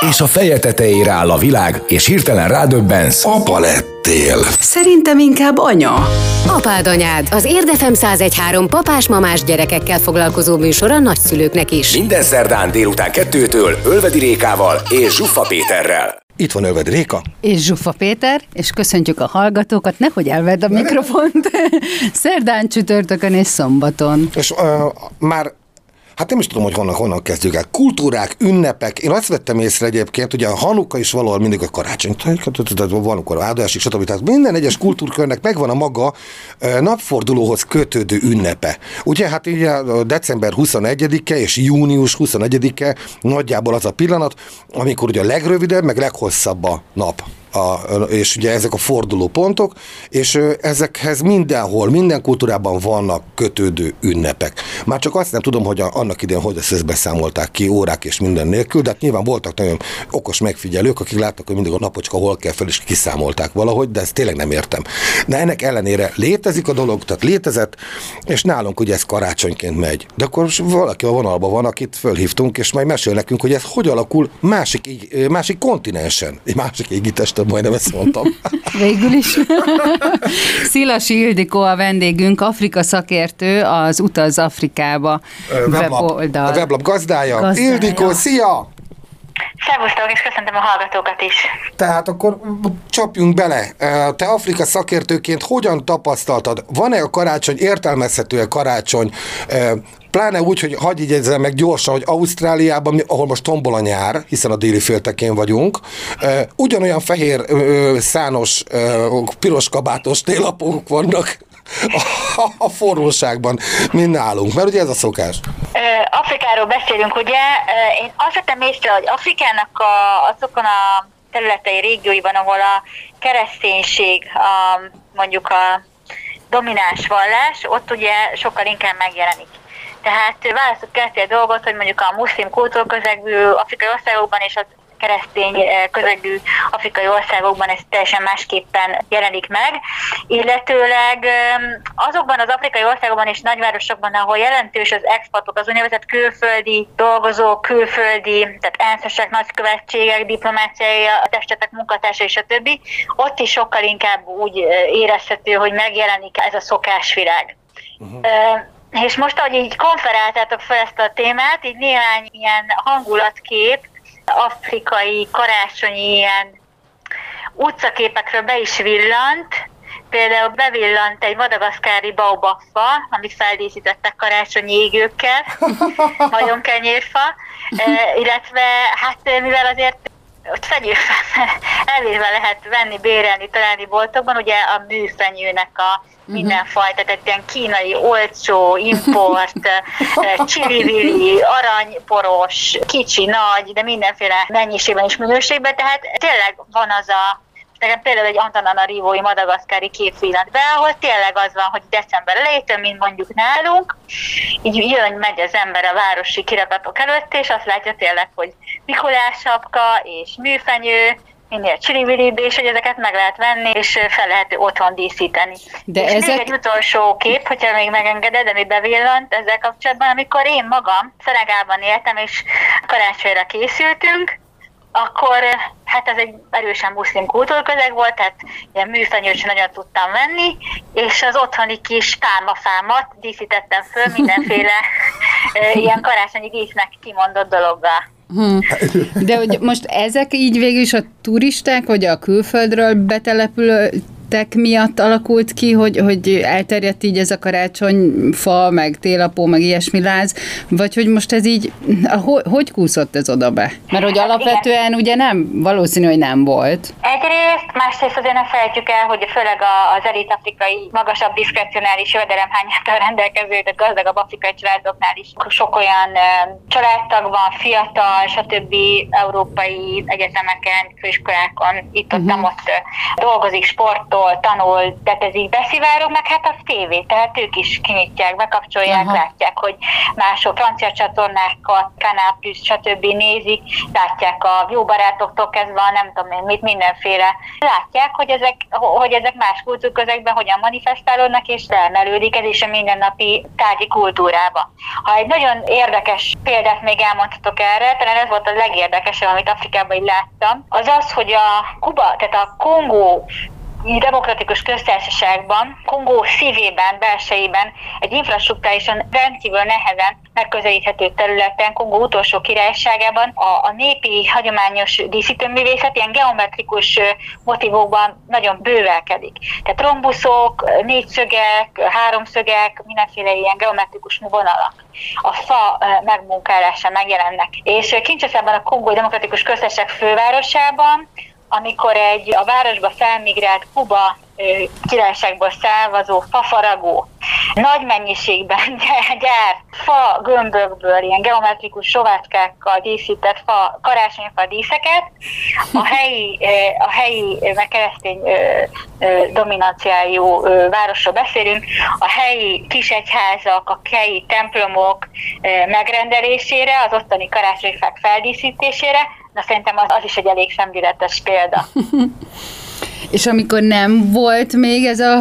És a feje tetejére áll a világ, és hirtelen rádöbbensz. Apa lettél. Szerintem inkább anya. Apád anyád, az Érdefem 1013 papás-mamás gyerekekkel foglalkozó műsor a nagyszülőknek is. Minden szerdán délután kettőtől Ölvedi Rékával és Zsuffa Péterrel. Itt van Ölvedi Réka. És Zsuffa Péter, és köszöntjük a hallgatókat, nehogy elvedd a mikrofont. Szerdán, csütörtökön és szombaton. És uh, már Hát nem is tudom, hogy honnan, honnan kezdjük el. Kultúrák, ünnepek. Én azt vettem észre egyébként, ugye a Hanuka is valahol mindig a karácsony, van akkor áldás, stb. Tehát minden egyes kultúrkörnek megvan a maga napfordulóhoz kötődő ünnepe. Ugye hát ugye december 21-e és június 21-e nagyjából az a pillanat, amikor ugye a legrövidebb, meg leghosszabb a nap a, és ugye ezek a forduló pontok, és ezekhez mindenhol, minden kultúrában vannak kötődő ünnepek. Már csak azt nem tudom, hogy a, annak idején hogy ezt beszámolták ki órák és minden nélkül, de hát nyilván voltak nagyon okos megfigyelők, akik láttak, hogy mindig a napocska hol kell fel, és kiszámolták valahogy, de ezt tényleg nem értem. De ennek ellenére létezik a dolog, tehát létezett, és nálunk ugye ez karácsonyként megy. De akkor valaki a vonalban van, akit fölhívtunk, és majd mesél nekünk, hogy ez hogy alakul másik, másik kontinensen, egy másik égitesten majdnem ezt mondtam. Végül is. Szilasi Ildikó a vendégünk, Afrika szakértő, az Utaz Afrikába weblap, weboldal. A weblap gazdája. gazdája. Ildikó, szia! Szervusztok, és köszöntöm a hallgatókat is. Tehát akkor csapjunk bele. Te Afrika szakértőként hogyan tapasztaltad? Van-e a karácsony, értelmezhető a karácsony pláne úgy, hogy hagyj így meg gyorsan, hogy Ausztráliában, ahol most tombol a nyár, hiszen a déli féltekén vagyunk, ugyanolyan fehér, szános, piros kabátos télapók vannak, a, a forróságban, mint nálunk, mert ugye ez a szokás. Afrikáról beszélünk, ugye? Én azt vettem észre, hogy Afrikának a, azokon a területei, régióiban, ahol a kereszténység, a, mondjuk a domináns vallás, ott ugye sokkal inkább megjelenik. Tehát választott keresztény dolgot, hogy mondjuk a muszlim kultúrközegű afrikai országokban és az keresztény eh, közegű afrikai országokban ez teljesen másképpen jelenik meg, illetőleg azokban az afrikai országokban és nagyvárosokban, ahol jelentős az exportok, az úgynevezett külföldi dolgozók, külföldi, tehát ENSZ-esek, nagykövetségek, diplomáciai testetek, munkatársai és a többi, ott is sokkal inkább úgy eh, érezhető, hogy megjelenik ez a szokásvilág. Uh-huh. És most, ahogy így konferáltátok fel ezt a témát, így néhány ilyen hangulatkép, afrikai karácsonyi ilyen utcaképekről be is villant, például bevillant egy madagaszkári baobabfa, amit feldíszítettek karácsonyi égőkkel, nagyon kenyérfa, illetve hát mivel azért ott fenyőfen elérve lehet venni, bérelni, találni boltokban, ugye a műfenyőnek a mindenfajta, tehát ilyen kínai, olcsó, import, csili aranyporos, kicsi, nagy, de mindenféle mennyiségben és minőségben, tehát tényleg van az a Nekem például egy Antananarivói madagaszkári kép villant be, ahol tényleg az van, hogy december elejétől, mint mondjuk nálunk, így jön, megy az ember a városi kirakatok előtt, és azt látja tényleg, hogy Mikulás sapka és műfenyő, minél csiriviribb, és hogy ezeket meg lehet venni, és fel lehet otthon díszíteni. De és ezek... még egy utolsó kép, hogyha még megengeded, ami bevillant ezzel kapcsolatban, amikor én magam Szenegálban éltem, és karácsonyra készültünk, akkor hát ez egy erősen muszlim kultúrközeg volt, tehát ilyen műfenyőt sem nagyon tudtam venni, és az otthoni kis pálmafámat díszítettem föl mindenféle ilyen karácsonyi dísznek kimondott dologgal. Hmm. De hogy most ezek így végül is a turisták, vagy a külföldről betelepülő tek miatt alakult ki, hogy, hogy elterjedt így ez a karácsonyfa, meg télapó, meg ilyesmi láz, vagy hogy most ez így, hogy, hogy kúszott ez oda be? Mert hogy alapvetően ugye nem, valószínű, hogy nem volt. Egyrészt, másrészt azért ne felejtjük el, hogy főleg az elit afrikai magasabb diszkrecionális jövedelemhányáttal rendelkező, tehát gazdagabb afrikai családoknál is sok olyan családtag van, fiatal, stb. európai egyetemeken, főiskolákon, itt-ott, uh-huh. ott dolgozik, sport kubaktól tanul, így beszivárog, meg hát a tévé, tehát ők is kinyitják, bekapcsolják, Aha. látják, hogy mások francia csatornákat, Canal Plus, stb. nézik, látják a jó barátoktól kezdve, a nem tudom én mit, mindenféle. Látják, hogy ezek, hogy ezek más kultúrközekben hogyan manifestálódnak, és beemelődik ez is a mindennapi tárgyi kultúrába. Ha egy nagyon érdekes példát még elmondhatok erre, talán ez volt a legérdekesebb, amit Afrikában így láttam, az az, hogy a Kuba, tehát a Kongó demokratikus köztársaságban, Kongó szívében, belsejében, egy infrastruktúrálisan rendkívül nehezen megközelíthető területen, Kongó utolsó királyságában a, a népi hagyományos díszítőművészet ilyen geometrikus motivókban nagyon bővelkedik. Tehát rombuszok, négyszögek, háromszögek, mindenféle ilyen geometrikus vonalak a fa megmunkálása megjelennek. És Kincsaszában a Kongó Demokratikus Köztársaság fővárosában amikor egy a városba felmigrált Kuba királyságból származó fafaragó nagy mennyiségben gyárt fa gömbökből, ilyen geometrikus sovátkákkal díszített fa, karácsonyfa díszeket, a helyi, a helyi meg keresztény dominanciájú városról beszélünk, a helyi kisegyházak, a helyi templomok megrendelésére, az ottani karácsonyfák feldíszítésére, Na szerintem az, az is egy elég szemléletes példa. És amikor nem volt még ez a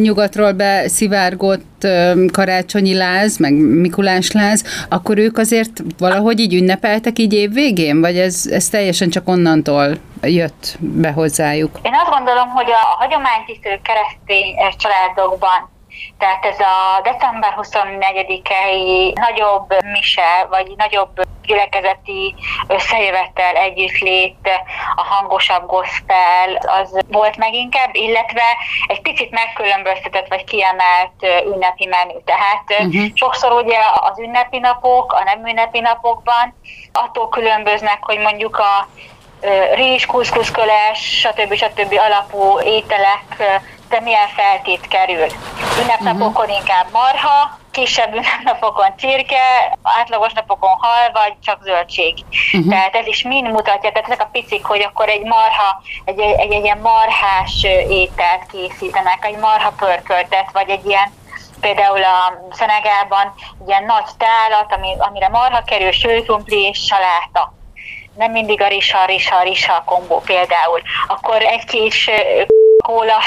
nyugatról beszivárgott karácsonyi láz, meg Mikulás láz, akkor ők azért valahogy így ünnepeltek így évvégén? Vagy ez, ez teljesen csak onnantól jött be hozzájuk? Én azt gondolom, hogy a hagyománytisztelő keresztény családokban tehát ez a december 24-i nagyobb mise, vagy nagyobb gyülekezeti összejövetel, együttlét, a hangosabb gospel, az volt meg inkább, illetve egy picit megkülönböztetett vagy kiemelt ünnepi menü. Tehát uh-huh. sokszor ugye az ünnepi napok, a nem ünnepi napokban attól különböznek, hogy mondjuk a rizs, kuszkuszköles, stb. stb. alapú ételek de milyen feltét kerül. Ünnepnapokon uh-huh. inkább marha, kisebb ünnepnapokon csirke, átlagos napokon hal, vagy csak zöldség. Uh-huh. Tehát ez is mind mutatja, tehát ezek a picik, hogy akkor egy marha, egy, egy, egy, egy ilyen marhás ételt készítenek, egy marha pörköltet, vagy egy ilyen például a Szenegában ilyen nagy tálat, ami, amire marha kerül, sőkrumpli és saláta. Nem mindig a risa, risa, risa kombó például. Akkor egy kis kóla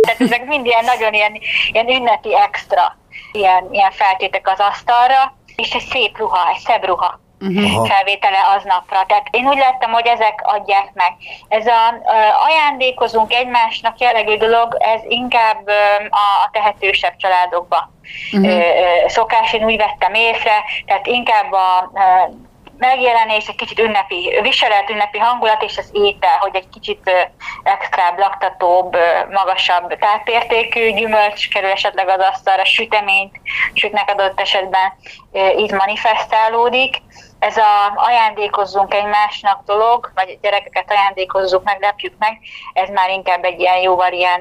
tehát ezek mind ilyen nagyon ilyen, ilyen ünnepi extra, ilyen, ilyen feltétek az asztalra, és egy szép ruha, egy szebb ruha. Uh-huh. felvétele aznapra. Tehát én úgy láttam, hogy ezek adják meg. Ez a uh, ajándékozunk egymásnak jellegű dolog, ez inkább a, a tehetősebb családokba uh-huh. uh, szokás, én úgy vettem észre, tehát inkább a uh, megjelenés, egy kicsit ünnepi viselet, ünnepi hangulat, és az étel, hogy egy kicsit extra laktatóbb, magasabb tápértékű gyümölcs kerül esetleg az asztalra, süteményt sütnek adott esetben, így manifestálódik. Ez a ajándékozzunk egymásnak dolog, vagy gyerekeket ajándékozzuk meg, lepjük meg, ez már inkább egy ilyen jóval ilyen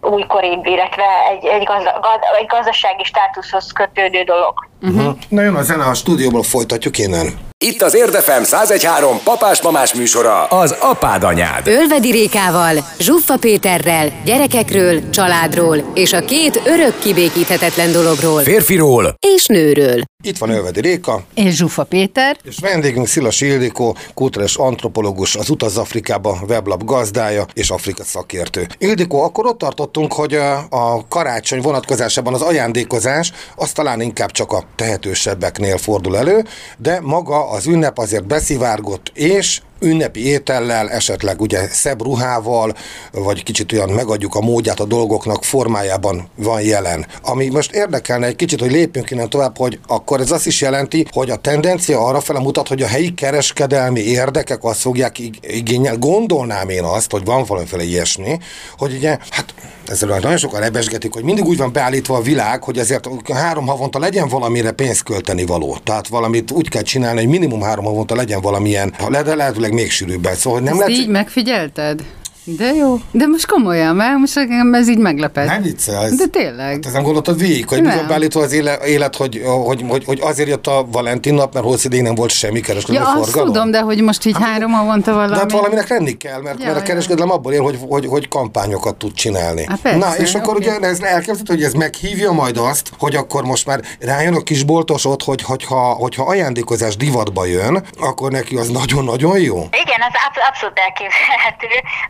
újkoribb, illetve egy, egy, gazda, egy gazdasági státuszhoz kötődő dolog. Uh-huh. Na jön a zene, a stúdióból folytatjuk innen. Itt az Érdefem 1013 papás-mamás műsora, az apád anyád. Ölvedi Rékával, Zsuffa Péterrel, gyerekekről, családról és a két örök kibékíthetetlen dologról. Férfiról és nőről. Itt van Ölvedi Réka. És Zsuffa Péter. És vendégünk Szilas Ildikó, kultúrás antropológus, az Utaz Afrikába weblap gazdája és Afrika szakértő. Ildikó, akkor ott tartottunk, hogy a karácsony vonatkozásában az ajándékozás az talán inkább csak a tehetősebbeknél fordul elő, de maga az ünnep azért beszivárgott, és ünnepi étellel, esetleg ugye szebb ruhával, vagy kicsit olyan megadjuk a módját a dolgoknak formájában van jelen. Ami most érdekelne egy kicsit, hogy lépjünk innen tovább, hogy akkor ez azt is jelenti, hogy a tendencia arra fele mutat, hogy a helyi kereskedelmi érdekek azt fogják igényel. Gondolnám én azt, hogy van valamiféle ilyesmi, hogy ugye, hát ezzel nagyon sokan rebesgetik, hogy mindig úgy van beállítva a világ, hogy ezért három havonta legyen valamire pénzt költeni való. Tehát valamit úgy kell csinálni, hogy minimum három havonta legyen valamilyen, de lehetőleg még sűrűbben. Szóval nem Ezt lehet... így megfigyelted? De jó. De most komolyan, mert most engem ez így meglepett. Nem viccelsz. De tényleg. Hát ez nem gondoltad végig, hogy bizony beállítva az éle- élet, hogy, hogy, hogy, hogy azért jött a Valentin nap, mert hosszú ideig nem volt semmi kereskedelmi Ja, azt forgalom. tudom, de hogy most így három havonta valami. De hát valaminek lenni kell, mert, Ja, mert a kereskedelem abból él, hogy, hogy, hogy kampányokat tud csinálni. Hát persze, Na, és akkor oké. ugye ez elképzelhető, hogy ez meghívja majd azt, hogy akkor most már rájön a kisboltosod, hogy hogyha, hogyha ajándékozás divatba jön, akkor neki az nagyon-nagyon jó. Igen, az absz- abszolút elképzelhető.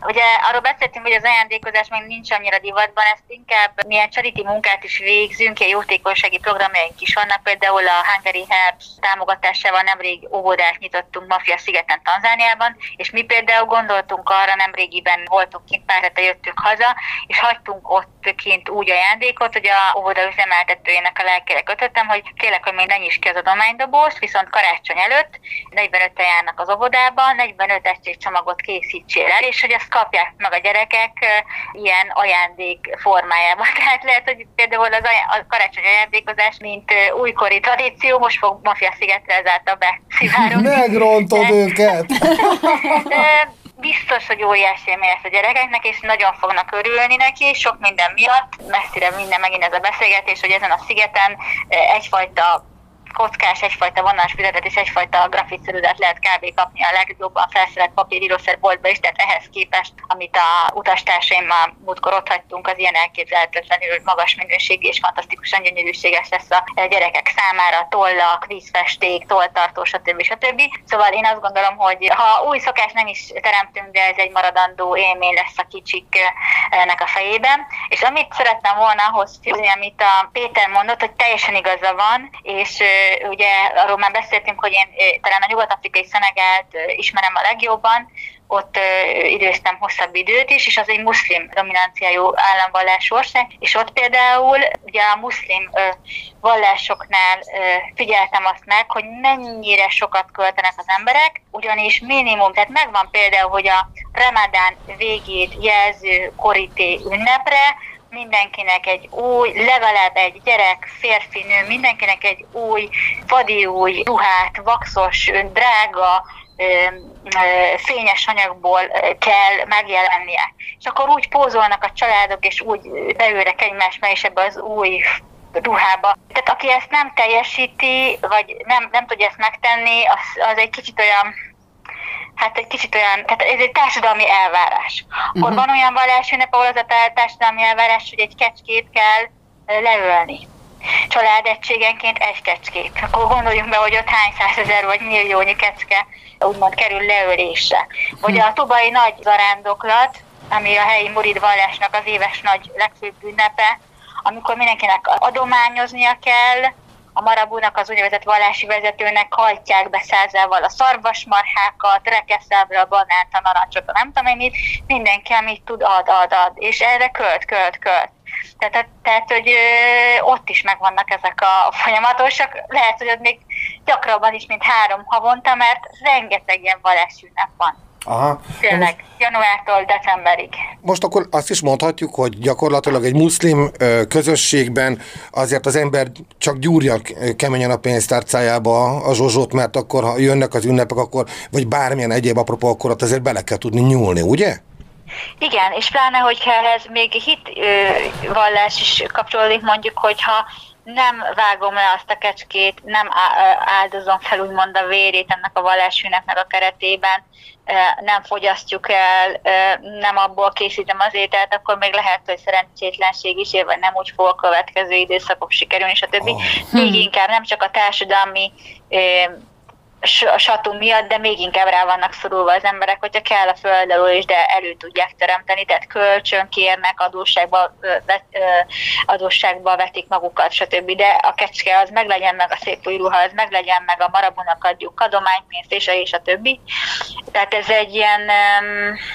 Ugye arról beszéltünk, hogy az ajándékozás még nincs annyira divatban, ezt inkább milyen charity munkát is végzünk, ilyen jótékonysági programjaink is vannak, például a Hungary Helps támogatásával nemrég óvodát nyitottunk Mafia szigeten Tanzániában, és mi például gondoltunk arra, nemrégiben voltunk kint, pár hete jöttünk haza, és hagytunk ott kint úgy ajándékot, hogy a óvoda üzemeltetőjének a lelkére kötöttem, hogy kérlek, hogy még ne nyisd ki az adománydobozt, viszont karácsony előtt 45 járnak az óvodába, 45 csomagot készítsél el, és hogy azt kapják meg a gyerekek ilyen ajándék formájában. Tehát lehet, hogy például az ajá- a karácsony ajándékozás, mint újkori tradíció, most fog Mafia szigetre ezáltal beszivárogni. Megrontod De- őket! Biztos, hogy óriási élmény lesz a gyerekeknek, és nagyon fognak örülni neki, sok minden miatt. Messzire minden megint ez a beszélgetés, hogy ezen a szigeten egyfajta kockás, egyfajta vonás fizetet és egyfajta grafitszerűzet lehet kb. kapni a legjobban felszerelt papírírószerboltba is, tehát ehhez képest, amit a utastársaimmal múltkor ott hagytunk, az ilyen elképzelhetetlenül magas minőségű és fantasztikusan gyönyörűséges lesz a gyerekek számára, tollak, vízfesték, tolltartó, stb. stb. Szóval én azt gondolom, hogy ha új szokás nem is teremtünk, de ez egy maradandó élmény lesz a kicsiknek a fejében. És amit szerettem volna ahhoz fűzni, amit a Péter mondott, hogy teljesen igaza van, és ö, ugye arról már beszéltünk, hogy én talán a nyugat-afrikai Szenegált ismerem a legjobban, ott ö, időztem hosszabb időt is, és az egy muszlim dominanciájú államvallás ország, és ott például ugye a muszlim vallásoknál figyeltem azt meg, hogy mennyire sokat költenek az emberek, ugyanis minimum, tehát megvan például, hogy a Ramadán végét jelző korité ünnepre mindenkinek egy új, legalább egy gyerek, férfi, nő, mindenkinek egy új, vadi új ruhát, vaxos, drága, fényes anyagból kell megjelennie. És akkor úgy pózolnak a családok, és úgy beülnek egymás és ebbe az új ruhába. Tehát aki ezt nem teljesíti, vagy nem, nem tudja ezt megtenni, az, az egy kicsit olyan hát egy kicsit olyan, tehát ez egy társadalmi elvárás. Akkor uh-huh. van olyan vallásünnep, ahol az a tá- társadalmi elvárás, hogy egy kecskét kell leölni. Családegységenként egy kecskét. Akkor gondoljunk be, hogy ott hány százezer vagy milliónyi kecske úgymond kerül leölésre. Vagy a tubai nagy zarándoklat, ami a helyi murid vallásnak az éves nagy legfőbb ünnepe, amikor mindenkinek adományoznia kell, a marabúnak az úgynevezett vallási vezetőnek hajtják be százával a szarvasmarhákat, rekeszelve a banánt, a narancsot, nem tudom én mit, mindenki, amit tud, ad, ad, ad, és erre költ, költ, költ. Tehát, tehát hogy ö, ott is megvannak ezek a folyamatosak, lehet, hogy ott még gyakrabban is, mint három havonta, mert rengeteg ilyen vallásünnep van. Aha. Tényleg, januártól decemberig. Most akkor azt is mondhatjuk, hogy gyakorlatilag egy muszlim közösségben azért az ember csak gyúrja keményen a pénztárcájába a zsozsót, mert akkor, ha jönnek az ünnepek, akkor, vagy bármilyen egyéb apropó, akkor ott azért bele kell tudni nyúlni, ugye? Igen, és pláne, hogyha ehhez még hit ö, vallás is kapcsolódik, mondjuk, hogyha nem vágom le azt a kecskét, nem áldozom fel úgymond a vérét ennek a vallásünnepnek a keretében, nem fogyasztjuk el, nem abból készítem az ételt, akkor még lehet, hogy szerencsétlenség is ér, vagy nem úgy fog a következő időszakok sikerülni, stb. Oh. Oh. Még inkább nem csak a társadalmi a satú miatt, de még inkább rá vannak szorulva az emberek, hogyha kell a föld alól is, de elő tudják teremteni, tehát kölcsön kérnek, adósságba, vet, adósságba vetik magukat, stb. De a kecske az meglegyen meg a szép új ruha, az meglegyen meg a marabónak adjuk adománypénzt, és a, és a többi. Tehát ez egy ilyen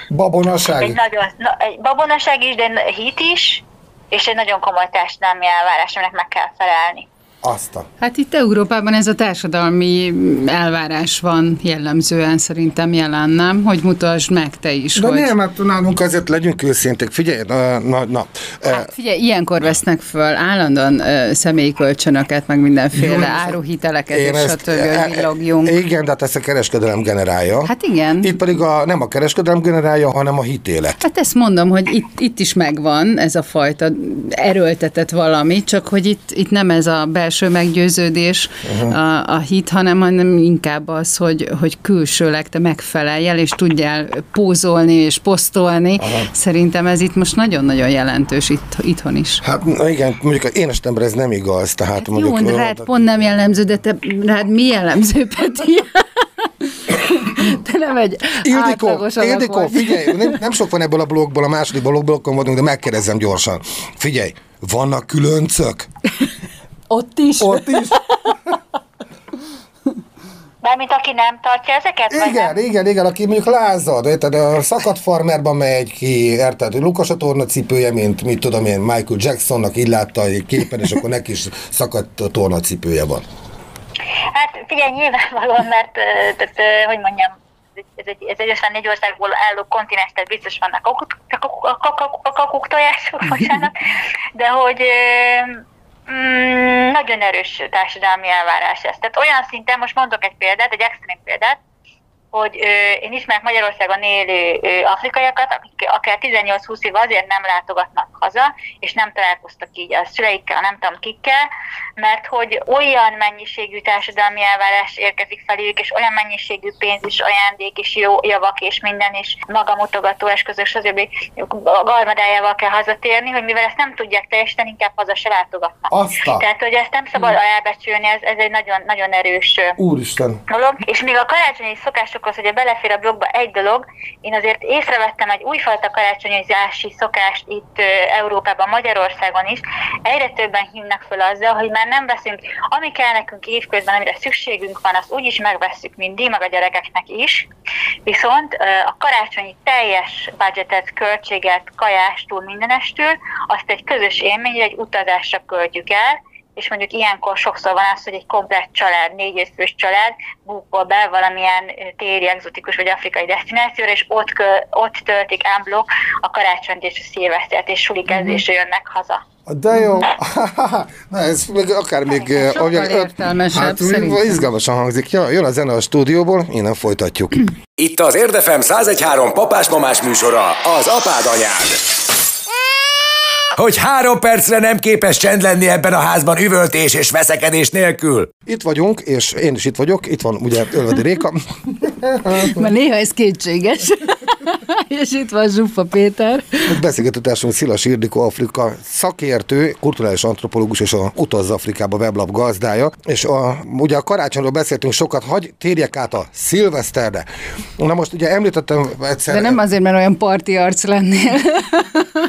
Babonaság. egy nagyon, na, egy babonaság is, de hit is, és egy nagyon komoly társadalmi elvárás, aminek meg kell felelni. Azt a... Hát itt Európában ez a társadalmi elvárás van jellemzően szerintem jelen, nem? Hogy mutasd meg te is, De hogy... nem, hát nálunk azért legyünk őszinték. Figyelj, na, na, na. Hát figyelj, ilyenkor vesznek föl állandóan uh, személyi kölcsönöket, meg mindenféle Jó, áruhiteleket, és stb. hogy villogjunk. Igen, de hát ezt a kereskedelem generálja. Hát igen. Itt pedig a, nem a kereskedelem generálja, hanem a hitélet. Hát ezt mondom, hogy itt, itt is megvan ez a fajta erőltetett valami, csak hogy itt, itt nem ez a belső meggyőződés uh-huh. a, a hit, hanem, hanem inkább az, hogy, hogy külsőleg te megfeleljel, és tudjál pózolni és posztolni. Aha. Szerintem ez itt most nagyon-nagyon jelentős itt, itthon is. Hát na igen, mondjuk én esetemben ez nem igaz. Tehát mondjuk, Jó, rád pont nem jellemző, de te rád mi jellemző, Peti? Te nem egy Ildikó, Ildikó, figyelj, nem, nem sok van ebből a blogból, a második blokkon vagyunk, de megkérdezem gyorsan. Figyelj, vannak különcök? Ott is? Ott is? Mármint aki nem tartja ezeket? vagy Igen, nem? igen, igen, aki mondjuk lázad, érted, a szakadt farmerba megy ki, érted, Lukas a torna cipője, mint mit tudom én, Michael Jacksonnak így látta egy képen, és akkor neki is szakadt a torna cipője van. Hát figyelj, nyilvánvalóan, mert tehát, hogy mondjam, ez egy, ez egy 54 országból álló kontinens, tehát biztos vannak kakuk- kakuk- kakuk- kakuk tojások, bocsánat, de hogy mm, nagyon erős társadalmi elvárás ez. Tehát olyan szinten, most mondok egy példát, egy extrém példát, hogy ö, én ismerek Magyarországon élő ö, afrikaiakat, akik akár 18-20 év azért nem látogatnak haza, és nem találkoztak így a szüleikkel, nem tudom kikkel, mert hogy olyan mennyiségű társadalmi elvárás érkezik feléjük, és olyan mennyiségű pénz is, ajándék is, jó javak és minden is, magamutogató eszközök, stb. Garmadájával kell hazatérni, hogy mivel ezt nem tudják teljesíteni, inkább haza se látogatnak. Azt a... Tehát, hogy ezt nem szabad alábecsülni, ez, ez egy nagyon, nagyon erős Úristen. dolog. És még a karácsonyi szokásokhoz, hogy belefér a blogba egy dolog, én azért észrevettem egy újfajta karácsonyizási szokást itt Európában, Magyarországon is. Egyre többen hívnak föl azzal, hogy már nem veszünk, ami kell nekünk évközben, amire szükségünk van, azt úgyis megveszünk mindig, meg a gyerekeknek is. Viszont a karácsonyi teljes budgetet, költséget, kajástól, mindenestől, azt egy közös élményre, egy utazásra költjük el, és mondjuk ilyenkor sokszor van az, hogy egy komplett család, négy fős család bukol be valamilyen ö, téri, egzotikus vagy afrikai destinációra, és ott, kö, ott töltik ámblok a karácsonyt és a szilvesztert, és suli kezdésre jönnek haza. De jó. Na ez még akár még... Sokkal értelmesebb, hát, szerintem. izgalmasan hangzik. Ja, jön a zene a stúdióból, innen folytatjuk. Itt az Érdefem 1013 papás-mamás műsora, az apád anyád. Hogy három percre nem képes csend lenni ebben a házban üvöltés és veszekedés nélkül. Itt vagyunk, és én is itt vagyok, itt van ugye Ölvedi Réka. Mert néha ez kétséges. és itt van Zsuffa Péter. Beszélgetőtársunk Szilas Irdikó, Afrika szakértő, kulturális antropológus és a Utazz Afrikába weblap gazdája. És a, ugye a karácsonyról beszéltünk sokat, hagy térjek át a szilveszterre. Na most ugye említettem egyszer... De nem azért, mert olyan parti arc lennél.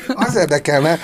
Az érdekelne,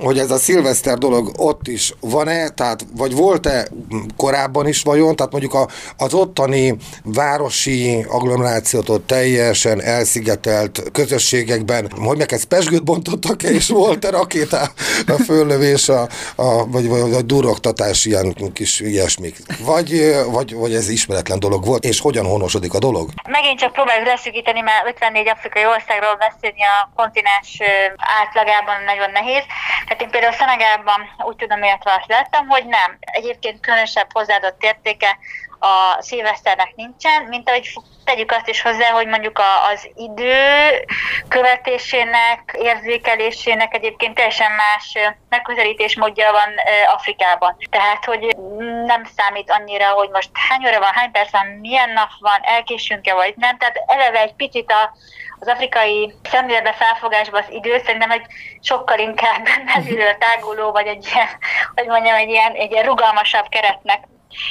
hogy ez a szilveszter dolog ott is van-e, tehát vagy volt-e korábban is vajon, tehát mondjuk a, az ottani városi agglomerációtól teljesen elszigetelt közösségekben, hogy meg ezt pesgőt bontottak-e, és volt-e rakéta a föllövés, a, a, vagy, vagy a durogtatás, ilyen kis ilyesmik. Vagy, vagy, vagy ez ismeretlen dolog volt, és hogyan honosodik a dolog? Megint csak próbáljuk leszűkíteni, mert 54 afrikai országról beszélni a kontinens átlagában nagyon nehéz. Tehát én például Szenegálban úgy tudom, illetve azt láttam, hogy nem. Egyébként különösebb hozzáadott értéke a szilveszternek nincsen, mint ahogy tegyük azt is hozzá, hogy mondjuk a, az idő követésének, érzékelésének egyébként teljesen más megközelítés módja van Afrikában. Tehát, hogy nem számít annyira, hogy most hány óra van, hány perc van, milyen nap van, elkésünk-e vagy nem. Tehát eleve egy picit a, az afrikai szemléletbe felfogásba az idő szerintem egy sokkal inkább belülről táguló, vagy egy ilyen, hogy mondjam, egy ilyen, egy ilyen rugalmasabb keretnek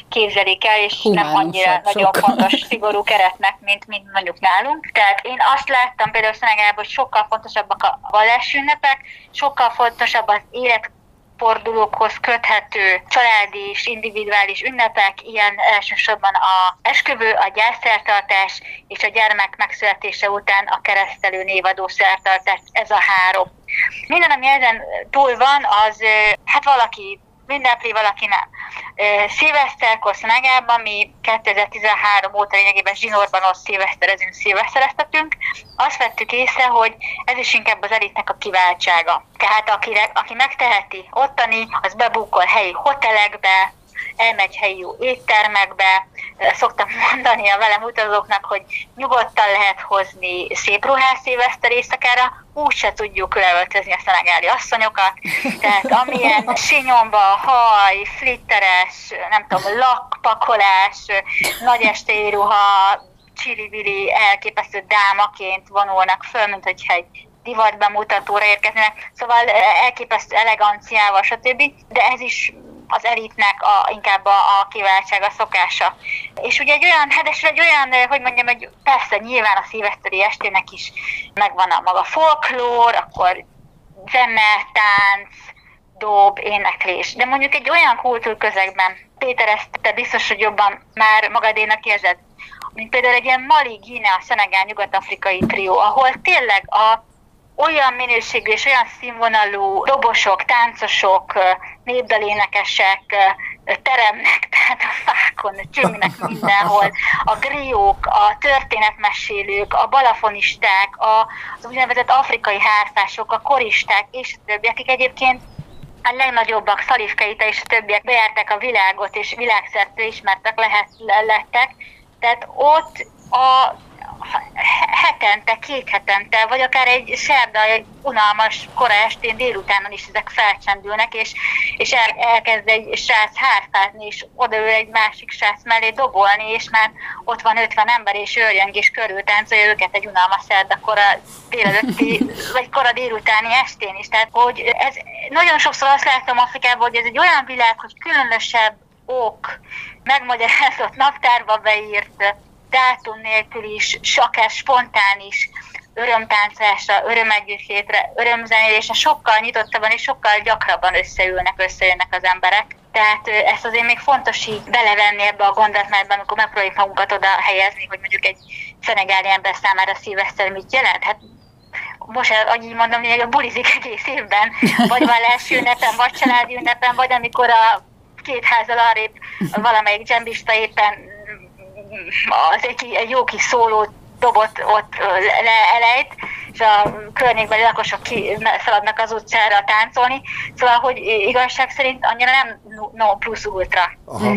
képzelik el, és nem Humánusabb annyira nagyon sokkal. fontos, szigorú keretnek, mint, mint mondjuk nálunk. Tehát én azt láttam például Szenegálban, hogy sokkal fontosabbak a vallási ünnepek, sokkal fontosabb az élet fordulókhoz köthető családi és individuális ünnepek, ilyen elsősorban a esküvő, a gyászszertartás és a gyermek megszületése után a keresztelő névadó szertartás, ez a három. Minden, ami ezen túl van, az hát valaki ünnepli, valaki nem. Szilveszterkor Szenegában mi 2013 óta lényegében zsinórban ott szilveszterezünk, szilvesztereztetünk. Azt vettük észre, hogy ez is inkább az elitnek a kiváltsága. Tehát aki, aki megteheti ottani, az bebukol helyi hotelekbe, elmegy helyi jó éttermekbe, szoktam mondani a velem utazóknak, hogy nyugodtan lehet hozni szép ruhás szilveszter éjszakára, úgy se tudjuk leöltözni a szenegáli asszonyokat, tehát amilyen sinyomba, haj, flitteres, nem tudom, lakpakolás, nagy estély ruha, csili elképesztő dámaként vonulnak föl, mint hogyha egy divatbemutatóra érkeznek, szóval elképesztő eleganciával, stb. De ez is az elitnek a, inkább a, a kiváltsága, szokása. És ugye egy olyan, hát egy olyan, hogy mondjam, hogy persze nyilván a szilveszteri estének is megvan a maga folklór, akkor zene, tánc, dob, éneklés. De mondjuk egy olyan kultúrközegben, Péter, ezt te biztos, hogy jobban már magadénak érzed, mint például egy ilyen Mali, Guinea, Szenegál, nyugat-afrikai trió, ahol tényleg a olyan minőségű és olyan színvonalú dobosok, táncosok, népdalénekesek teremnek, tehát a fákon, csüngnek mindenhol, a griók, a történetmesélők, a balafonisták, az úgynevezett afrikai hárfások, a koristák és a többiek, akik egyébként a legnagyobbak, Szalif Keita és a többiek bejárták a világot, és világszerte ismertek lehet, lettek. Tehát ott a hetente, két hetente, vagy akár egy szerda, egy unalmas kora estén délutánon is ezek felcsendülnek, és, és el, elkezd egy srác hárfázni, és odaül egy másik srác mellé dobolni, és már ott van 50 ember, és őrjöng és körül táncolja őket egy unalmas szerda kora délelőtti, vagy kora délutáni estén is. Tehát, hogy ez nagyon sokszor azt látom Afrikában, hogy ez egy olyan világ, hogy különösebb ok, megmagyarázott naptárba beírt dátum nélkül is, akár spontán is örömtáncásra, örömegyüttlétre, örömzenélésre sokkal nyitottabban és sokkal gyakrabban összeülnek, összejönnek az emberek. Tehát ezt azért még fontos így belevenni ebbe a gondolatmenetbe, amikor megpróbáljuk magunkat oda helyezni, hogy mondjuk egy szenegáli ember számára szilveszter mit jelent. Hát most, ahogy így mondom, a bulizik egész évben, vagy első ünnepen, vagy családi ünnepen, vagy amikor a két házal arrébb valamelyik dzsembista éppen az egy, egy jó kis szóló dobot ott le, elejt, és a környékbeli lakosok ki szaladnak az utcára táncolni. Szóval, hogy igazság szerint annyira nem no plusz ultra Aha.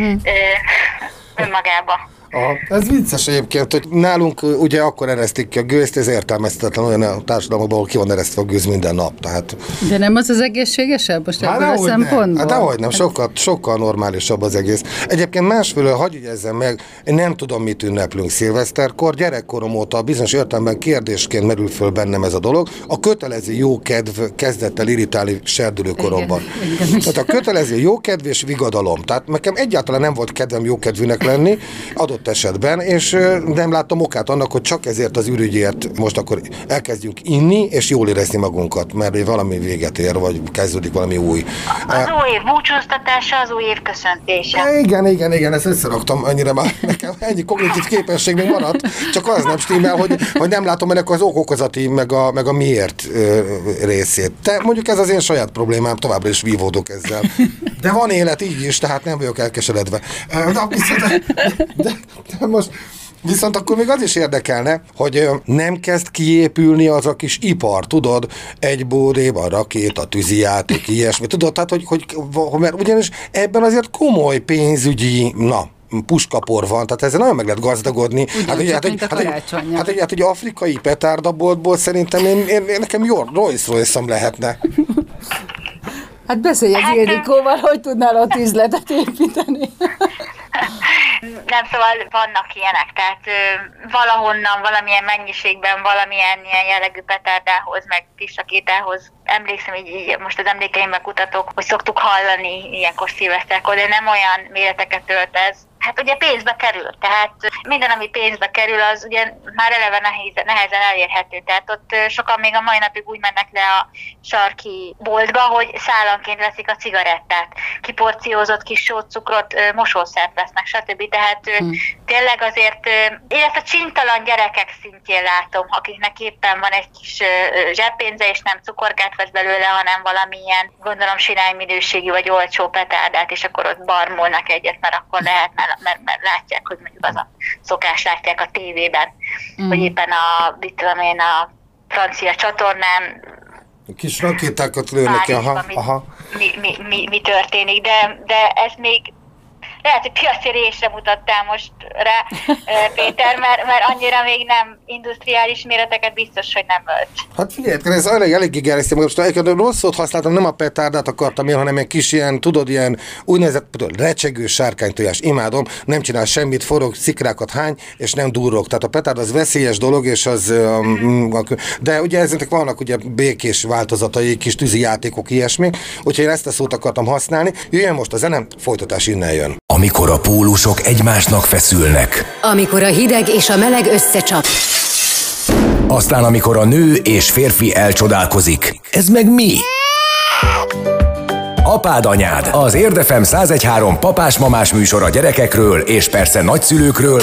önmagába. Aha. Ez vicces egyébként, hogy nálunk ugye akkor eresztik ki a gőzt, ez értelmezhetetlen olyan a társadalomban, ahol ki van eresztve a gőz minden nap. Tehát... De nem az az egészségesebb most hát ebből a szempontból? Hát dehogy nem, sokkal, sokkal normálisabb az egész. Egyébként másfelől, hagyj igyezzem meg, én nem tudom, mit ünneplünk szilveszterkor, gyerekkorom óta bizonyos értelemben kérdésként merül föl bennem ez a dolog. A kötelező jó kedv kezdett el irritálni serdülőkoromban. Igen, igen. Tehát a kötelező jó kedv és vigadalom. Tehát nekem egyáltalán nem volt kedvem jó kedvűnek lenni, adott adott esetben, és nem láttam okát annak, hogy csak ezért az ürügyért most akkor elkezdjünk inni, és jól érezni magunkat, mert valami véget ér, vagy kezdődik valami új. Az új év búcsúztatása, az új év köszöntése. Igen, igen, igen, ezt összeraktam, annyira már nekem ennyi kognitív képesség még maradt, csak az nem stimmel, hogy, hogy nem látom ennek az okokozati, meg a, meg a miért részét. Te mondjuk ez az én saját problémám, továbbra is vívódok ezzel. De van élet így is, tehát nem vagyok elkeseredve. De, de, de, de most Viszont akkor még az is érdekelne, hogy nem kezd kiépülni az a kis ipar, tudod, egy bódéban rakéta, tűzijáték, ilyesmi, tudod, tehát hogy, hogy, mert ugyanis ebben azért komoly pénzügyi, na, puskapor van, tehát ezzel nagyon meg lehet gazdagodni. Ugyan, hát, ugye, hát, hogy, hát, hát, hát, hát, egy afrikai petárdaboltból szerintem én, én, én nekem jó Rolls royce lehetne. Hát beszélj az hát, Ildikóval, hogy tudnál ott üzletet építeni. Nem, szóval vannak ilyenek, tehát ö, valahonnan, valamilyen mennyiségben, valamilyen ilyen jellegű petárdához, meg pisakétához emlékszem, így, így most az emlékeimben kutatok, hogy szoktuk hallani ilyenkor szilveszterkor, de nem olyan méreteket ölt ez, hát ugye pénzbe kerül, tehát minden, ami pénzbe kerül, az ugye már eleve nehéz, nehezen elérhető. Tehát ott sokan még a mai napig úgy mennek le a sarki boltba, hogy szállanként veszik a cigarettát, kiporciózott kis sócukrot, mosószert vesznek, stb. Tehát hmm. tényleg azért, illetve csintalan gyerekek szintjén látom, akiknek éppen van egy kis zseppénze, és nem cukorkát vesz belőle, hanem valamilyen, gondolom, sirály minőségű vagy olcsó petárdát, és akkor ott barmolnak egyet, mert akkor lehet, mert, mert, mert látják, hogy mondjuk az a szokás látják a tévében, mm. hogy éppen a, mit tudom én, a francia csatornán Kis rakétákat lőnek, aha, mi, aha. Mi, mi, mi, mi történik, de, de ez még lehet, hogy piaci résre mutattál most rá, Péter, mert, mert annyira még nem industriális méreteket biztos, hogy nem ölt. Hát figyelj, ez elég, elég gerjesztő. Most egyébként rossz szót használtam, nem a petárdát akartam én, hanem egy kis ilyen, tudod, ilyen úgynevezett tudod, recsegő sárkánytojás. Imádom, nem csinál semmit, forog, szikrákat hány, és nem durrog. Tehát a petárd az veszélyes dolog, és az, um, de ugye ezeknek vannak ugye békés változatai, kis tűzi játékok, ilyesmi. Úgyhogy én ezt a szót akartam használni. Jöjjön most a zenem, folytatás innen jön. Amikor a pólusok egymásnak feszülnek. Amikor a hideg és a meleg összecsap. Aztán amikor a nő és férfi elcsodálkozik. Ez meg mi? Apád anyád, az Érdefem 1013 papás-mamás műsor a gyerekekről és persze nagyszülőkről,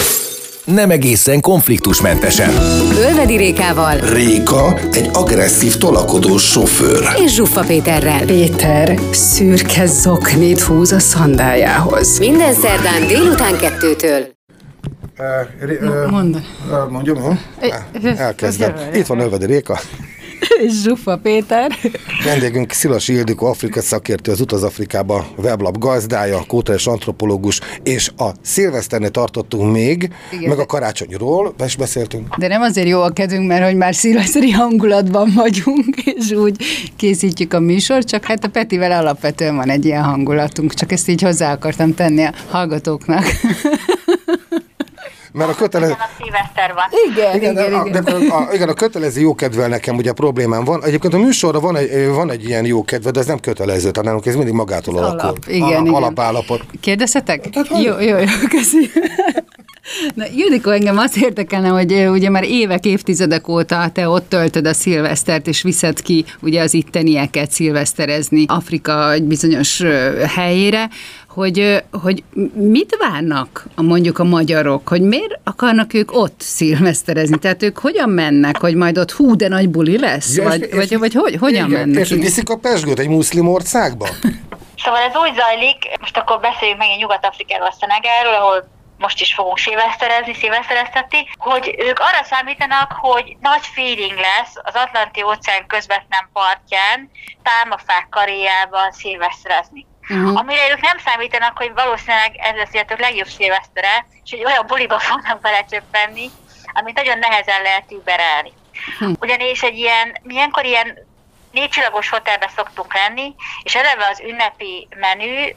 nem egészen konfliktusmentesen. Ölvedi Rékával Réka egy agresszív tolakodós sofőr. és Zsuffa Péterrel. Péter szürke zoknit húz a szandájához. Minden szerdán délután kettőtől. Mondd. Mondjam, jó? Elkezdem. Itt van Ölvedi Réka. Zsuffa Péter. Vendégünk Szilas Ildikó, Afrika szakértő, az Utaz Afrikába weblap gazdája, kóteres antropológus, és a szilveszternél tartottunk még, Igen. meg a karácsonyról, is beszéltünk. De nem azért jó a kedvünk, mert hogy már szilveszteri hangulatban vagyunk, és úgy készítjük a műsort, csak hát a Petivel alapvetően van egy ilyen hangulatunk, csak ezt így hozzá akartam tenni a hallgatóknak. Mert a kötelező... Igen, a. Igen, Igen, igen, a, igen. de a, igen, a kötelező jókedvel nekem ugye problémám van. Egyébként a műsorra van egy, van egy ilyen jókedve, de ez nem kötelező, tehát nálunk ez mindig magától alakul. alap, igen, Ala- igen. Alapállapot. Kérdezhetek? Hát, hogy? Jó, jó, jó, köszi. Na, Ildikó, engem azt érdekelne, hogy ugye már évek, évtizedek óta te ott töltöd a szilvesztert, és viszed ki ugye az ittenieket szilveszterezni Afrika egy bizonyos helyére, hogy, hogy mit várnak a, mondjuk a magyarok, hogy miért akarnak ők ott szilveszterezni? Tehát ők hogyan mennek, hogy majd ott hú, de nagy buli lesz? Ja, és- vagy, és- vagy, vagy hogy, hogyan Igen, mennek? És hogy viszik a pesgőt egy muszlim országba? Szóval ez úgy zajlik, most akkor beszéljünk megint Nyugat-Afrikáról, a Szenegáról, ahol most is fogunk szilveszterezni, szilvesztereztetni, hogy ők arra számítanak, hogy nagy feeling lesz az Atlanti óceán közvetlen partján, pálmafák karéjában szilveszterezni. Uh-huh. Amire ők nem számítanak, hogy valószínűleg ez lesz életük legjobb szilvesztere, és hogy olyan buliba fognak belecsöppenni, amit nagyon nehezen lehet überelni. Ugyanis egy ilyen, milyenkor ilyen négycsillagos hotelbe szoktunk lenni, és eleve az ünnepi menü,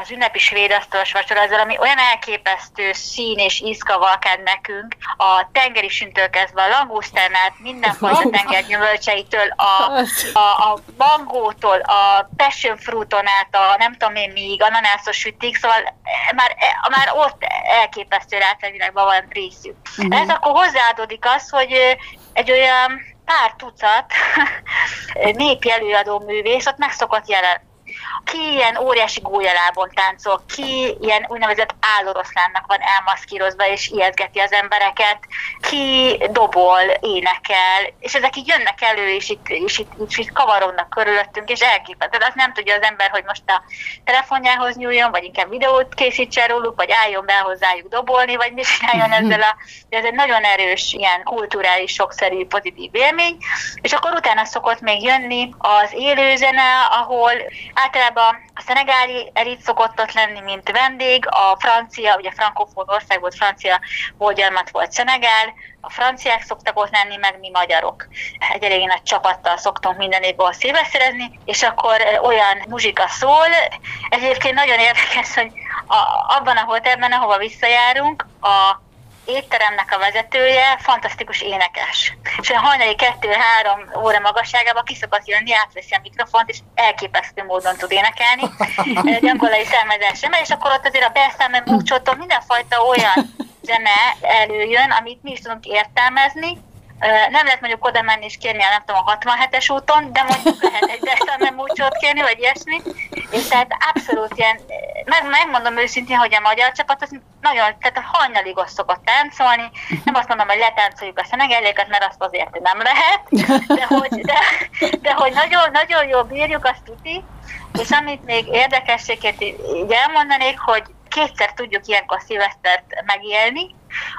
az ünnepi svéd asztalos vacsora, az valami olyan elképesztő szín és ízkavalkád nekünk, a tengeri süntől kezdve a langusztánát, mindenfajta tengergyümölcseitől, a, a, a mangótól, a passion fruiton át, a nem tudom én még, ananászos sütik, szóval eh, már, eh, már ott elképesztő rátelvilágban van részük. Ez akkor hozzáadódik az, hogy egy olyan pár tucat népi előadó művész ott meg szokott jelen. Ki ilyen óriási gólyalábon táncol, ki ilyen úgynevezett álloroszlánnak van elmaszkírozva és ijeszgeti az embereket, ki dobol, énekel, és ezek így jönnek elő, és itt, és itt, és itt kavarodnak körülöttünk, és elképesztő. Tehát azt nem tudja az ember, hogy most a telefonjához nyúljon, vagy inkább videót készítsen róluk, vagy álljon be hozzájuk dobolni, vagy mit csináljon ezzel a... de Ez egy nagyon erős, ilyen kulturális, sokszerű, pozitív élmény. És akkor utána szokott még jönni az élőzene, ahol általában a szenegáli elit szokott ott lenni, mint vendég, a francia, ugye frankofón ország volt, francia bolgyarmat volt Szenegál, a franciák szoktak ott lenni, meg mi magyarok. Egy elég nagy csapattal szoktunk minden évben szilveszterezni, és akkor olyan muzsika szól. Egyébként nagyon érdekes, hogy a, abban a hotelben, ahova visszajárunk, a étteremnek a vezetője fantasztikus énekes. És olyan hajnali kettő-három óra magasságában ki szokott jönni, átveszi a mikrofont, és elképesztő módon tud énekelni. Egy angolai származásra, és akkor ott azért a Berszámen Múcsótól mindenfajta olyan zene előjön, amit mi is tudunk értelmezni, nem lehet mondjuk oda menni és kérni, nem tudom, a 67-es úton, de mondjuk lehet egy Dexter múcsot kérni, vagy ilyesmi. És tehát abszolút ilyen, meg, megmondom őszintén, hogy a magyar csapat az nagyon, tehát a hajnalig azt szokott táncolni. Nem azt mondom, hogy letáncoljuk a szenegeléket, mert azt azért nem lehet, de hogy, de, de hogy nagyon, nagyon jól bírjuk, azt tuti. És amit még érdekességét így elmondanék, hogy kétszer tudjuk ilyenkor szilvesztert megélni,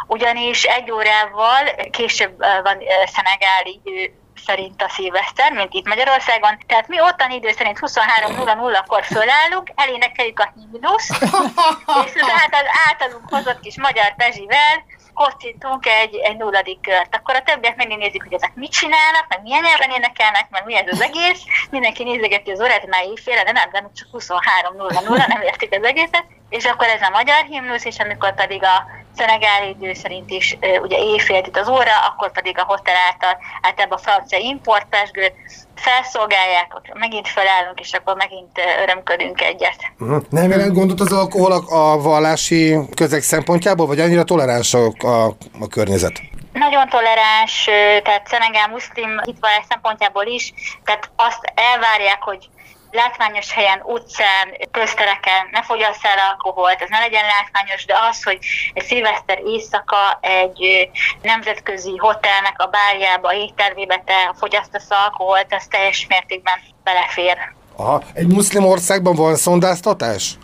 ugyanis egy órával később van szenegáli idő szerint a szilveszter, mint itt Magyarországon. Tehát mi ottan idő szerint 23.00-kor fölállunk, elénekeljük a himnusz, és tehát az általunk hozott kis magyar pezsivel kocintunk egy, egy nulladik kört. Akkor a többiek mindig nézik, hogy ezek mit csinálnak, meg milyen nyelven énekelnek, meg mi ez az egész. Mindenki nézegeti az órát, már éjféle, de nem, de csak 23.00, nem értik az egészet. És akkor ez a magyar himnusz, és amikor pedig a szenegáli idő szerint is ugye éjfél itt az óra, akkor pedig a hotel által általában a francia importpesgőt felszolgálják, ott megint felállunk, és akkor megint örömködünk egyet. Uh-huh. Nem jelent gondot az alkohol a vallási közeg szempontjából, vagy annyira toleráns a, a, a környezet? Nagyon toleráns, tehát Szenegál muszlim hitvallás szempontjából is, tehát azt elvárják, hogy látványos helyen, utcán, köztereken ne fogyasz el alkoholt, ez ne legyen látványos, de az, hogy egy szilveszter éjszaka egy nemzetközi hotelnek a bárjába, éttermébe te fogyasztasz alkoholt, az teljes mértékben belefér. Aha. Egy muszlim országban van szondáztatás?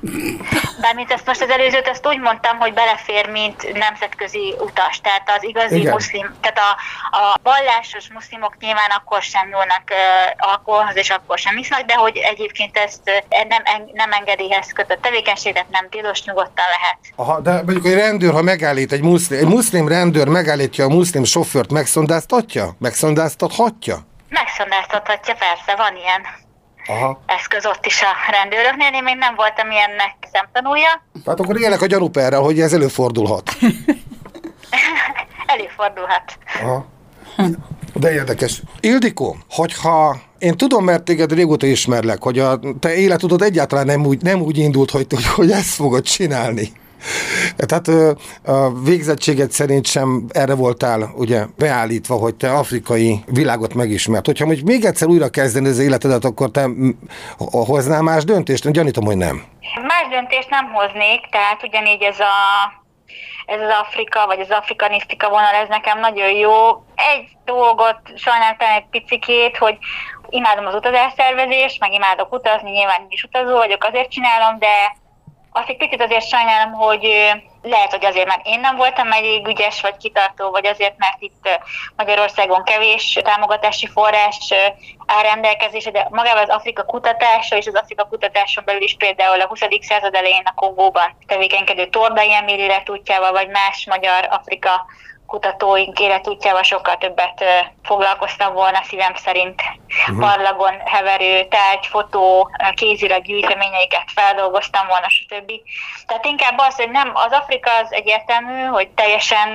Bármint ezt most az előzőt ezt úgy mondtam, hogy belefér, mint nemzetközi utas. Tehát az igazi Igen. muszlim, tehát a, a vallásos muszlimok nyilván akkor sem nyúlnak uh, alkoholhoz, és akkor sem isznak, de hogy egyébként ezt uh, nem, nem engedélyhez kötött tevékenységet nem tilos, nyugodtan lehet. Aha, de mondjuk egy rendőr, ha megállít egy muszlim, egy muszlim rendőr megállítja a muszlim sofőrt, megszondáztatja? Megszondáztathatja? Megszondáztathatja, persze, van ilyen. Aha. eszköz ott is a rendőröknél. Én még nem voltam ilyennek szemtanúja. Hát akkor élek a gyanúperrel, hogy ez előfordulhat. előfordulhat. Aha. De érdekes. Ildikó, hogyha én tudom, mert téged régóta ismerlek, hogy a te életudod egyáltalán nem úgy, nem úgy indult, hogy, hogy ezt fogod csinálni. Tehát a végzettséget szerint sem erre voltál ugye beállítva, hogy te afrikai világot megismert. Hogyha mondjuk még egyszer újra kezdeni az életedet, akkor te hoznál más döntést? Gyanítom, hogy nem. Más döntést nem hoznék, tehát ugyanígy ez a ez az Afrika, vagy az afrikanisztika vonal, ez nekem nagyon jó. Egy dolgot sajnáltam egy picikét, hogy imádom az utazásszervezést, meg imádok utazni, nyilván is utazó vagyok, azért csinálom, de azt egy picit azért sajnálom, hogy lehet, hogy azért, mert én nem voltam elég ügyes vagy kitartó, vagy azért, mert itt Magyarországon kevés támogatási forrás áll rendelkezésre, de magában az Afrika kutatása és az Afrika kutatáson belül is például a 20. század elején a Kongóban tevékenykedő Tordai Emil útjával, vagy más magyar Afrika kutatóink életútjával sokkal többet foglalkoztam volna szívem szerint. Uh-huh. Parlagon heverő tárgy, fotó, kézileg gyűjteményeiket feldolgoztam volna, stb. Tehát inkább az, hogy nem, az Afrika az egyértelmű, hogy teljesen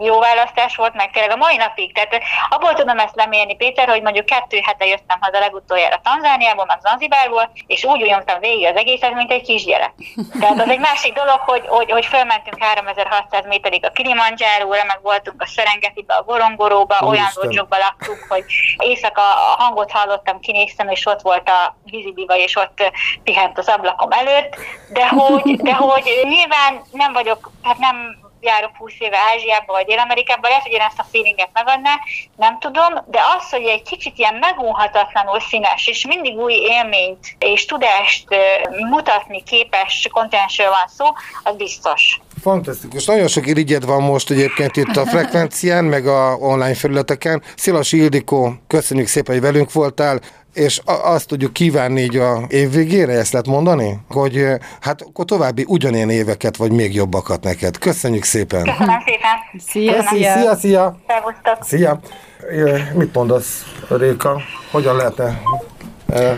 jó választás volt, meg tényleg a mai napig. Tehát abból tudom ezt lemérni, Péter, hogy mondjuk kettő hete jöttem haza legutoljára Tanzániából, meg Zanzibárból, és úgy unyomtam végig az egészet, mint egy kisgyerek. Tehát az egy másik dolog, hogy, hogy, hogy fölmentünk 3600 méterig a Kilimanjáróra, meg voltunk a Serengetibe, a Gorongoróba, Ó, olyan lodzsokba laktunk, hogy éjszaka a hangot hallottam, kinéztem, és ott volt a vízibiva, és ott pihent az ablakom előtt, de hogy, de hogy nyilván nem vagyok, hát nem járok 20 éve Ázsiába vagy Dél-Amerikába, lehet, hogy én ezt a feelinget megadná, nem tudom, de az, hogy egy kicsit ilyen megunhatatlanul színes, és mindig új élményt és tudást mutatni képes kontinensről van szó, az biztos. Fantasztikus. Nagyon sok irigyed van most egyébként itt a frekvencián, meg a online felületeken. Szilas Ildikó, köszönjük szépen, hogy velünk voltál és azt tudjuk kívánni így a év végére, ezt lehet mondani? Hogy hát akkor további ugyanilyen éveket, vagy még jobbakat neked. Köszönjük szépen! Köszönöm szépen! Szia, szia! Szia, szia! Szia! Mit mondasz, Réka? Hogyan lehetne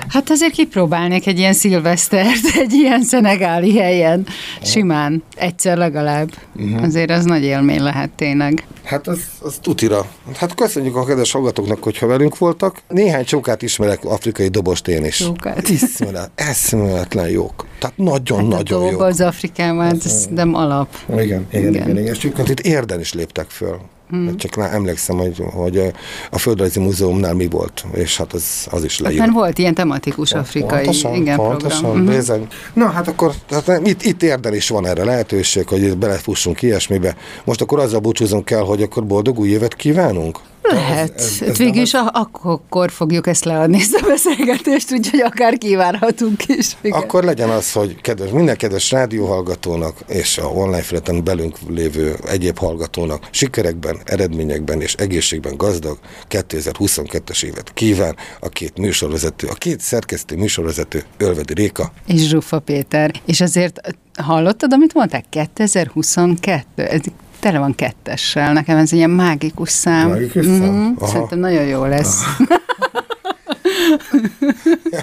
Hát azért kipróbálnék egy ilyen szilvesztert, egy ilyen szenegáli helyen. Simán, egyszer legalább. Mhm. Azért az nagy élmény lehet tényleg. Hát az, az tutira. Hát köszönjük a kedves hallgatóknak, hogyha velünk voltak. Néhány csókát ismerek afrikai dobost én is. Csókát. Iszmelet, eszméletlen jók. Tehát nagyon-nagyon a jók. az Afrikában, hát ez nem alap. Igen, igen, igen. Igen. igen. És itt érden is léptek föl. Hmm. Csak már emlékszem, hogy, hogy a Földrajzi Múzeumnál mi volt, és hát az, az is leírt. Mert volt ilyen tematikus afrikai Pontosan, igen, pontosan, program. Mhm. bizony. Na hát akkor nem, itt, itt érden is van erre lehetőség, hogy belefussunk ilyesmibe. Most akkor azzal búcsúzunk el, hogy akkor boldog új évet kívánunk? Lehet. Ez- ez- Ez, ez Végül is a- akkor fogjuk ezt leadni, ezt a beszélgetést, úgyhogy akár kívánhatunk is. Igen. Akkor legyen az, hogy kedves, minden kedves rádióhallgatónak és a online felületen belünk lévő egyéb hallgatónak sikerekben, eredményekben és egészségben gazdag 2022-es évet kíván a két műsorvezető, a két szerkesztő műsorvezető, Ölvedi Réka. És Zsuffa Péter. És azért hallottad, amit mondták? 2022. Ez tele van kettessel. Nekem ez ilyen mágikus szám. Mágikus szám? Mhm. Aha. Szerintem nagyon jó lesz.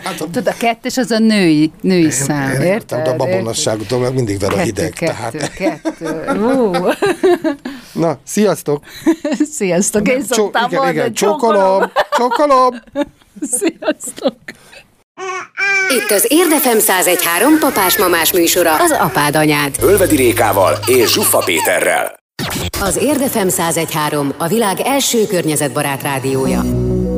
Hát a Tudod, a kettes az a női, női szám, Én érted? értem, de a babonasságtól meg mindig ver a Kettő, hideg. kettő, Tehát. kettő. Ú, Na, sziasztok! sziasztok, én Csó- szoktam igen, mondani, igen, csókolom! Csókolom! Sziasztok! Itt az Érdefem 1013 papás-mamás műsora, az apád anyád. Ölvedi Rékával és Zsuffa Péterrel. Az Érdefem 1013 a világ első környezetbarát rádiója.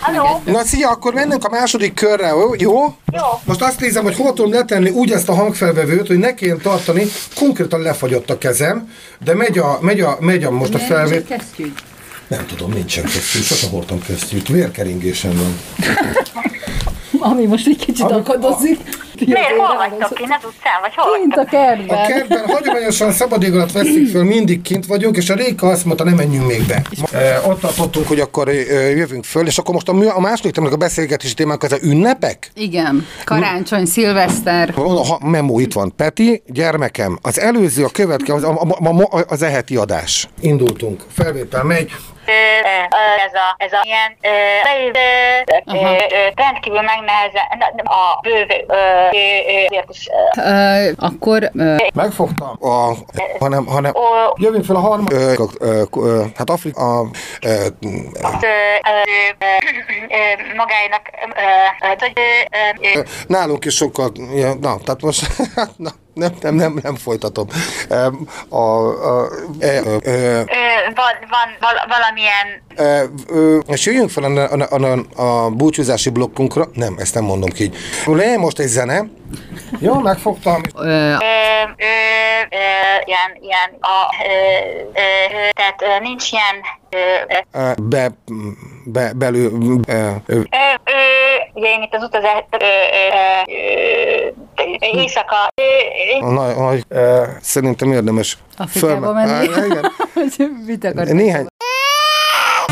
Haló? Na szia, akkor mennek a második körre, jó? Jó. Most azt nézem, hogy hol tudom letenni úgy ezt a hangfelvevőt, hogy ne kelljen tartani, konkrétan lefagyott a kezem, de megy a, megy a, megy a most a felvét. Kesztyű. Nem tudom, nincsen kesztyű, sose hordtam kesztyűt, vérkeringésem van. Ami most egy kicsit akadozik. Miért? Hol vagytok? Kint az utcán? Vagy hol Kint a vagytok? A kertben. kertben hagyományosan szabad ég alatt veszik föl, mindig kint vagyunk, és a Réka azt mondta, nem menjünk még be. E, ott tartottunk, hogy akkor e, jövünk föl, és akkor most a, mű- a második témának a beszélgetési témánk az a ünnepek? Igen, karácsony, szilveszter. Van, ha, memó itt van. Peti, gyermekem, az előző, a következő, az, a, a, a, az eheti adás. Indultunk, felvétel megy. Ez a, ez a ilyen ö, ö, ö, rendkívül megnehezen a bővő, is, akkor Megfogtam. A, hanem, hanem, jövünk fel a harmadik. Hát Afrika, magáinak nálunk is sokkal, na, tehát most, na, nem, nem, nem, nem folytatom. A, a, ö, ö, van, van val- valamilyen ö, és jöjjünk fel a, a, a, a búcsúzási blokkunkra. Nem, ezt nem mondom ki. Le most egy zene. Jó, megfogtam. ö, ö, ö, ö, ilyen, ilyen a, ö, ö, tehát nincs ilyen ö, Be, be, belül, ö, ö, ugye én itt az utazás éjszaka ö, nagy, szerintem érdemes Afrikába menni. Igen. Mit akarsz? Néhány